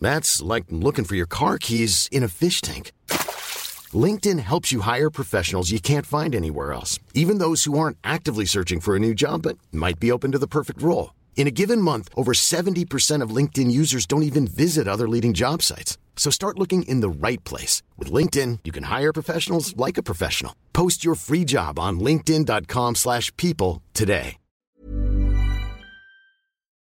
That's like looking for your car keys in a fish tank. LinkedIn helps you hire professionals you can't find anywhere else, even those who aren't actively searching for a new job but might be open to the perfect role. In a given month, over 70% of LinkedIn users don't even visit other leading job sites. So start looking in the right place. With LinkedIn, you can hire professionals like a professional. Post your free job on linkedin.com/people slash people today.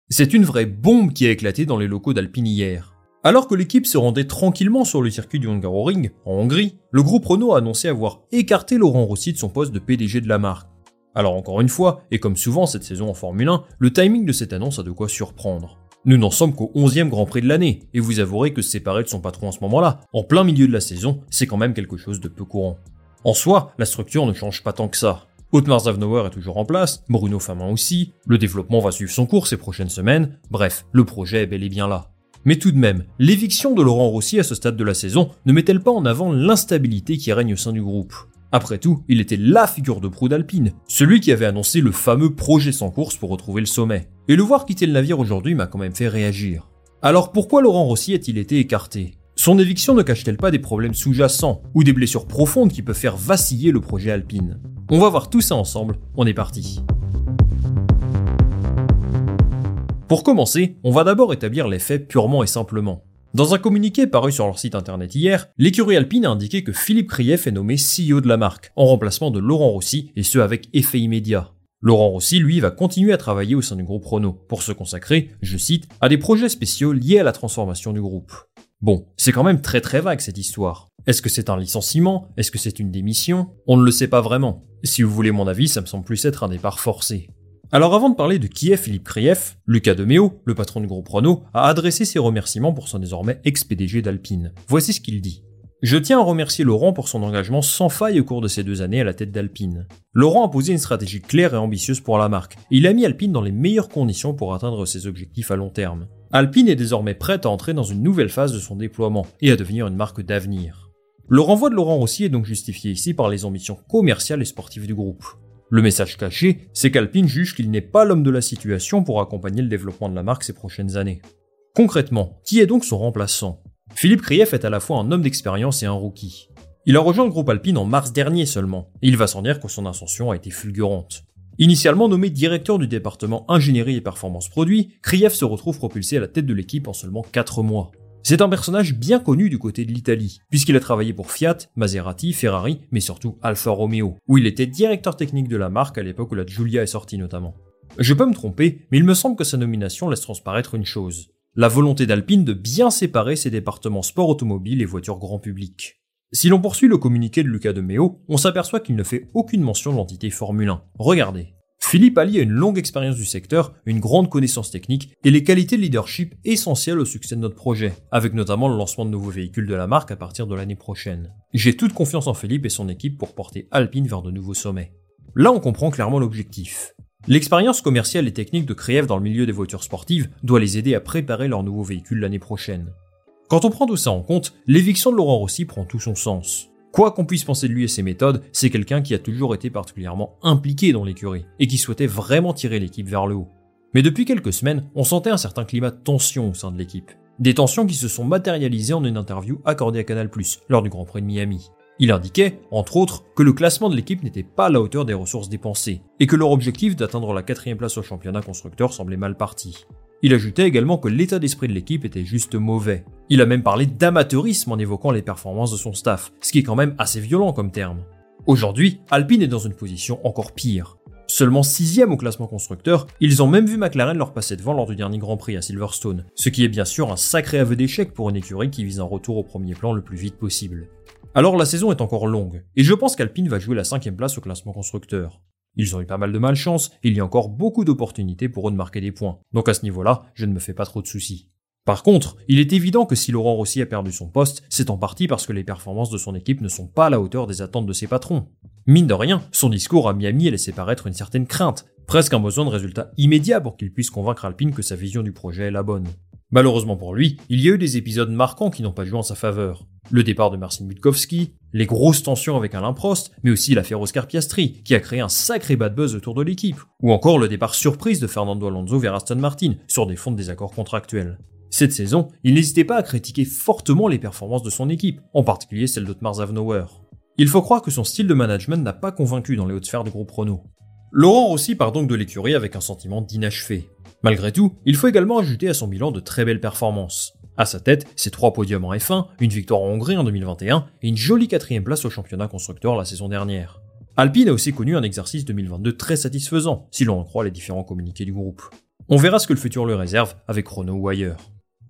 C'est une vraie bombe qui a éclaté dans les locaux d'Alpine hier. Alors que l'équipe se rendait tranquillement sur le circuit du Hungaroring, en Hongrie, le groupe Renault a annoncé avoir écarté Laurent Rossi de son poste de PDG de la marque. Alors encore une fois, et comme souvent cette saison en Formule 1, le timing de cette annonce a de quoi surprendre. Nous n'en sommes qu'au 11e Grand Prix de l'année, et vous avouerez que se séparer de son patron à ce moment-là, en plein milieu de la saison, c'est quand même quelque chose de peu courant. En soi, la structure ne change pas tant que ça. Otmar Zavnauer est toujours en place, Bruno Famin aussi, le développement va suivre son cours ces prochaines semaines, bref, le projet est bel et bien là. Mais tout de même, l'éviction de Laurent Rossi à ce stade de la saison ne met-elle pas en avant l'instabilité qui règne au sein du groupe? Après tout, il était la figure de proue d'Alpine, celui qui avait annoncé le fameux projet sans course pour retrouver le sommet. Et le voir quitter le navire aujourd'hui m'a quand même fait réagir. Alors pourquoi Laurent Rossi a-t-il été écarté? Son éviction ne cache-t-elle pas des problèmes sous-jacents ou des blessures profondes qui peuvent faire vaciller le projet Alpine? On va voir tout ça ensemble, on est parti. Pour commencer, on va d'abord établir les faits purement et simplement. Dans un communiqué paru sur leur site internet hier, l'écurie Alpine a indiqué que Philippe Krief est nommé CEO de la marque, en remplacement de Laurent Rossi, et ce avec effet immédiat. Laurent Rossi, lui, va continuer à travailler au sein du groupe Renault, pour se consacrer, je cite, à des projets spéciaux liés à la transformation du groupe. Bon, c'est quand même très très vague cette histoire. Est-ce que c'est un licenciement? Est-ce que c'est une démission? On ne le sait pas vraiment. Si vous voulez mon avis, ça me semble plus être un départ forcé. Alors avant de parler de qui est Philippe Krief, Lucas Demeo, le patron du groupe Renault, a adressé ses remerciements pour son désormais ex-PDG d'Alpine. Voici ce qu'il dit. Je tiens à remercier Laurent pour son engagement sans faille au cours de ces deux années à la tête d'Alpine. Laurent a posé une stratégie claire et ambitieuse pour la marque. Il a mis Alpine dans les meilleures conditions pour atteindre ses objectifs à long terme. Alpine est désormais prête à entrer dans une nouvelle phase de son déploiement et à devenir une marque d'avenir. Le renvoi de Laurent aussi est donc justifié ici par les ambitions commerciales et sportives du groupe. Le message caché, c'est qu'Alpine juge qu'il n'est pas l'homme de la situation pour accompagner le développement de la marque ces prochaines années. Concrètement, qui est donc son remplaçant? Philippe Krief est à la fois un homme d'expérience et un rookie. Il a rejoint le groupe Alpine en mars dernier seulement, et il va s'en dire que son ascension a été fulgurante. Initialement nommé directeur du département ingénierie et performance produits, Krief se retrouve propulsé à la tête de l'équipe en seulement 4 mois. C'est un personnage bien connu du côté de l'Italie, puisqu'il a travaillé pour Fiat, Maserati, Ferrari, mais surtout Alfa Romeo, où il était directeur technique de la marque à l'époque où la Giulia est sortie notamment. Je peux me tromper, mais il me semble que sa nomination laisse transparaître une chose. La volonté d'Alpine de bien séparer ses départements sport automobile et voitures grand public. Si l'on poursuit le communiqué de Luca de Meo, on s'aperçoit qu'il ne fait aucune mention de l'entité Formule 1. Regardez. Philippe allie a une longue expérience du secteur, une grande connaissance technique et les qualités de leadership essentielles au succès de notre projet, avec notamment le lancement de nouveaux véhicules de la marque à partir de l'année prochaine. J'ai toute confiance en Philippe et son équipe pour porter Alpine vers de nouveaux sommets. Là, on comprend clairement l'objectif. L'expérience commerciale et technique de Krief dans le milieu des voitures sportives doit les aider à préparer leurs nouveaux véhicules l'année prochaine. Quand on prend tout ça en compte, l'éviction de Laurent Rossi prend tout son sens. Quoi qu'on puisse penser de lui et ses méthodes, c'est quelqu'un qui a toujours été particulièrement impliqué dans l'écurie et qui souhaitait vraiment tirer l'équipe vers le haut. Mais depuis quelques semaines, on sentait un certain climat de tension au sein de l'équipe. Des tensions qui se sont matérialisées en une interview accordée à Canal+, lors du Grand Prix de Miami. Il indiquait, entre autres, que le classement de l'équipe n'était pas à la hauteur des ressources dépensées, et que leur objectif d'atteindre la quatrième place au championnat constructeur semblait mal parti. Il ajoutait également que l'état d'esprit de l'équipe était juste mauvais. Il a même parlé d'amateurisme en évoquant les performances de son staff, ce qui est quand même assez violent comme terme. Aujourd'hui, Alpine est dans une position encore pire. Seulement sixième au classement constructeur, ils ont même vu McLaren leur passer devant lors du dernier Grand Prix à Silverstone, ce qui est bien sûr un sacré aveu d'échec pour une écurie qui vise un retour au premier plan le plus vite possible. Alors la saison est encore longue, et je pense qu'Alpine va jouer la cinquième place au classement constructeur. Ils ont eu pas mal de malchance, il y a encore beaucoup d'opportunités pour eux de marquer des points, donc à ce niveau-là, je ne me fais pas trop de soucis. Par contre, il est évident que si Laurent Rossi a perdu son poste, c'est en partie parce que les performances de son équipe ne sont pas à la hauteur des attentes de ses patrons. Mine de rien, son discours à Miami a laissé paraître une certaine crainte, presque un besoin de résultats immédiats pour qu'il puisse convaincre Alpine que sa vision du projet est la bonne. Malheureusement pour lui, il y a eu des épisodes marquants qui n'ont pas joué en sa faveur. Le départ de Marcin Butkowski, les grosses tensions avec Alain Prost, mais aussi l'affaire Oscar Piastri, qui a créé un sacré bad buzz autour de l'équipe, ou encore le départ surprise de Fernando Alonso vers Aston Martin sur des fonds de désaccords contractuels. Cette saison, il n'hésitait pas à critiquer fortement les performances de son équipe, en particulier celle d'Otmar Zavnauer. Il faut croire que son style de management n'a pas convaincu dans les hautes sphères du groupe Renault. Laurent Rossi part donc de l'écurie avec un sentiment d'inachevé. Malgré tout, il faut également ajouter à son bilan de très belles performances. À sa tête, ses trois podiums en F1, une victoire en Hongrie en 2021 et une jolie quatrième place au championnat constructeur la saison dernière. Alpine a aussi connu un exercice 2022 très satisfaisant, si l'on en croit les différents communiqués du groupe. On verra ce que le futur le réserve avec Renault ou ailleurs.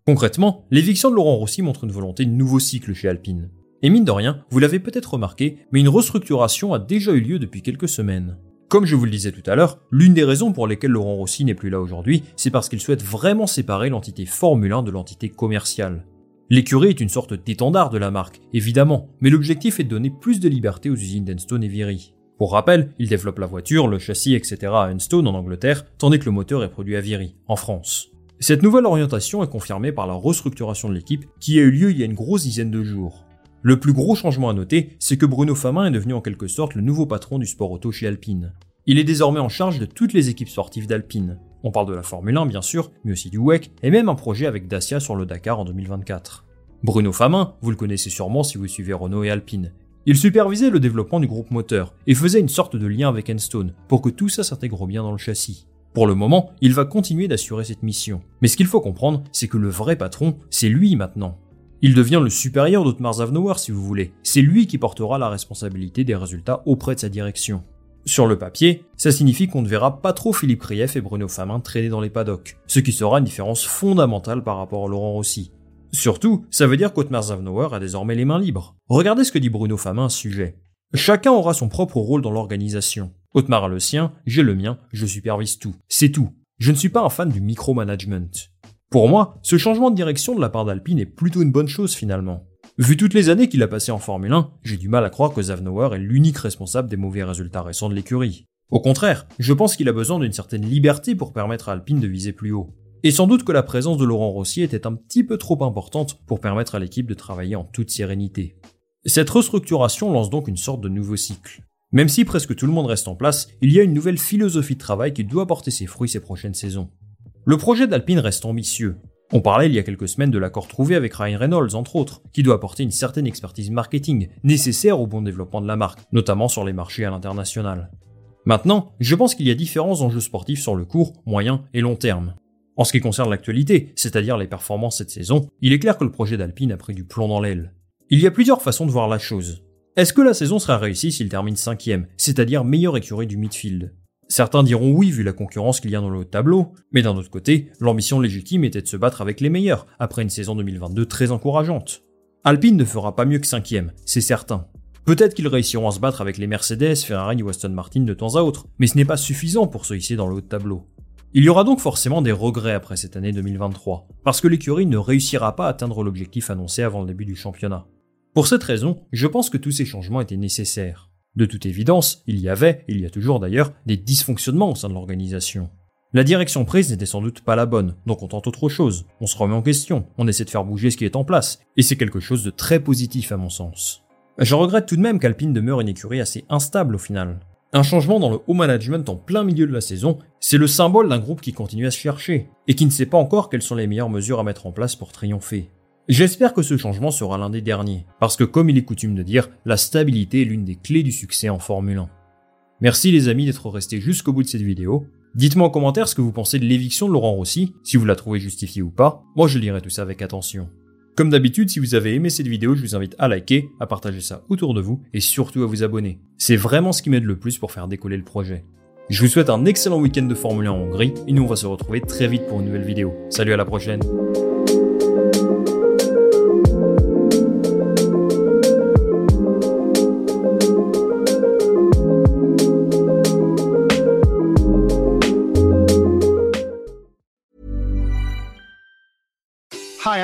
Concrètement, l'éviction de Laurent Rossi montre une volonté de nouveau cycle chez Alpine. Et mine de rien, vous l'avez peut-être remarqué, mais une restructuration a déjà eu lieu depuis quelques semaines. Comme je vous le disais tout à l'heure, l'une des raisons pour lesquelles Laurent Rossi n'est plus là aujourd'hui, c'est parce qu'il souhaite vraiment séparer l'entité Formule 1 de l'entité commerciale. L'écurie est une sorte d'étendard de la marque, évidemment, mais l'objectif est de donner plus de liberté aux usines d'Enstone et Viry. Pour rappel, il développe la voiture, le châssis, etc. à Enstone en Angleterre, tandis que le moteur est produit à Viry, en France. Cette nouvelle orientation est confirmée par la restructuration de l'équipe qui a eu lieu il y a une grosse dizaine de jours. Le plus gros changement à noter, c'est que Bruno Famin est devenu en quelque sorte le nouveau patron du sport auto chez Alpine. Il est désormais en charge de toutes les équipes sportives d'Alpine. On parle de la Formule 1 bien sûr, mais aussi du WEC et même un projet avec Dacia sur le Dakar en 2024. Bruno Famin, vous le connaissez sûrement si vous suivez Renault et Alpine. Il supervisait le développement du groupe moteur et faisait une sorte de lien avec Enstone pour que tout ça s'intègre bien dans le châssis. Pour le moment, il va continuer d'assurer cette mission. Mais ce qu'il faut comprendre, c'est que le vrai patron, c'est lui maintenant. Il devient le supérieur d'Otmar Zavnauer si vous voulez. C'est lui qui portera la responsabilité des résultats auprès de sa direction. Sur le papier, ça signifie qu'on ne verra pas trop Philippe Krief et Bruno Famin traîner dans les paddocks, ce qui sera une différence fondamentale par rapport à Laurent Rossi. Surtout, ça veut dire qu'Otmar Zavnauer a désormais les mains libres. Regardez ce que dit Bruno Famin à ce sujet. Chacun aura son propre rôle dans l'organisation. Otmar a le sien, j'ai le mien, je supervise tout. C'est tout. Je ne suis pas un fan du micromanagement. Pour moi, ce changement de direction de la part d'Alpine est plutôt une bonne chose finalement. Vu toutes les années qu'il a passées en Formule 1, j'ai du mal à croire que Zavnauer est l'unique responsable des mauvais résultats récents de l'écurie. Au contraire, je pense qu'il a besoin d'une certaine liberté pour permettre à Alpine de viser plus haut. Et sans doute que la présence de Laurent Rossi était un petit peu trop importante pour permettre à l'équipe de travailler en toute sérénité. Cette restructuration lance donc une sorte de nouveau cycle. Même si presque tout le monde reste en place, il y a une nouvelle philosophie de travail qui doit porter ses fruits ces prochaines saisons. Le projet d'Alpine reste ambitieux. On parlait il y a quelques semaines de l'accord trouvé avec Ryan Reynolds, entre autres, qui doit apporter une certaine expertise marketing nécessaire au bon développement de la marque, notamment sur les marchés à l'international. Maintenant, je pense qu'il y a différents enjeux sportifs sur le court, moyen et long terme. En ce qui concerne l'actualité, c'est-à-dire les performances cette saison, il est clair que le projet d'Alpine a pris du plomb dans l'aile. Il y a plusieurs façons de voir la chose. Est-ce que la saison sera réussie s'il termine cinquième, c'est-à-dire meilleure écurie du midfield? Certains diront oui vu la concurrence qu'il y a dans le tableau, mais d'un autre côté, l'ambition légitime était de se battre avec les meilleurs, après une saison 2022 très encourageante. Alpine ne fera pas mieux que cinquième, c'est certain. Peut-être qu'ils réussiront à se battre avec les Mercedes, Ferrari ou Aston Martin de temps à autre, mais ce n'est pas suffisant pour se hisser dans le haut de tableau. Il y aura donc forcément des regrets après cette année 2023, parce que l'écurie ne réussira pas à atteindre l'objectif annoncé avant le début du championnat. Pour cette raison, je pense que tous ces changements étaient nécessaires. De toute évidence, il y avait, il y a toujours d'ailleurs, des dysfonctionnements au sein de l'organisation. La direction prise n'était sans doute pas la bonne, donc on tente autre chose, on se remet en question, on essaie de faire bouger ce qui est en place, et c'est quelque chose de très positif à mon sens. Je regrette tout de même qu'Alpine demeure une écurie assez instable au final. Un changement dans le haut management en plein milieu de la saison, c'est le symbole d'un groupe qui continue à se chercher, et qui ne sait pas encore quelles sont les meilleures mesures à mettre en place pour triompher. J'espère que ce changement sera l'un des derniers, parce que comme il est coutume de dire, la stabilité est l'une des clés du succès en Formule 1. Merci les amis d'être restés jusqu'au bout de cette vidéo. Dites-moi en commentaire ce que vous pensez de l'éviction de Laurent Rossi, si vous la trouvez justifiée ou pas. Moi je lirai tout ça avec attention. Comme d'habitude, si vous avez aimé cette vidéo, je vous invite à liker, à partager ça autour de vous et surtout à vous abonner. C'est vraiment ce qui m'aide le plus pour faire décoller le projet. Je vous souhaite un excellent week-end de Formule 1 en Hongrie et nous on va se retrouver très vite pour une nouvelle vidéo. Salut à la prochaine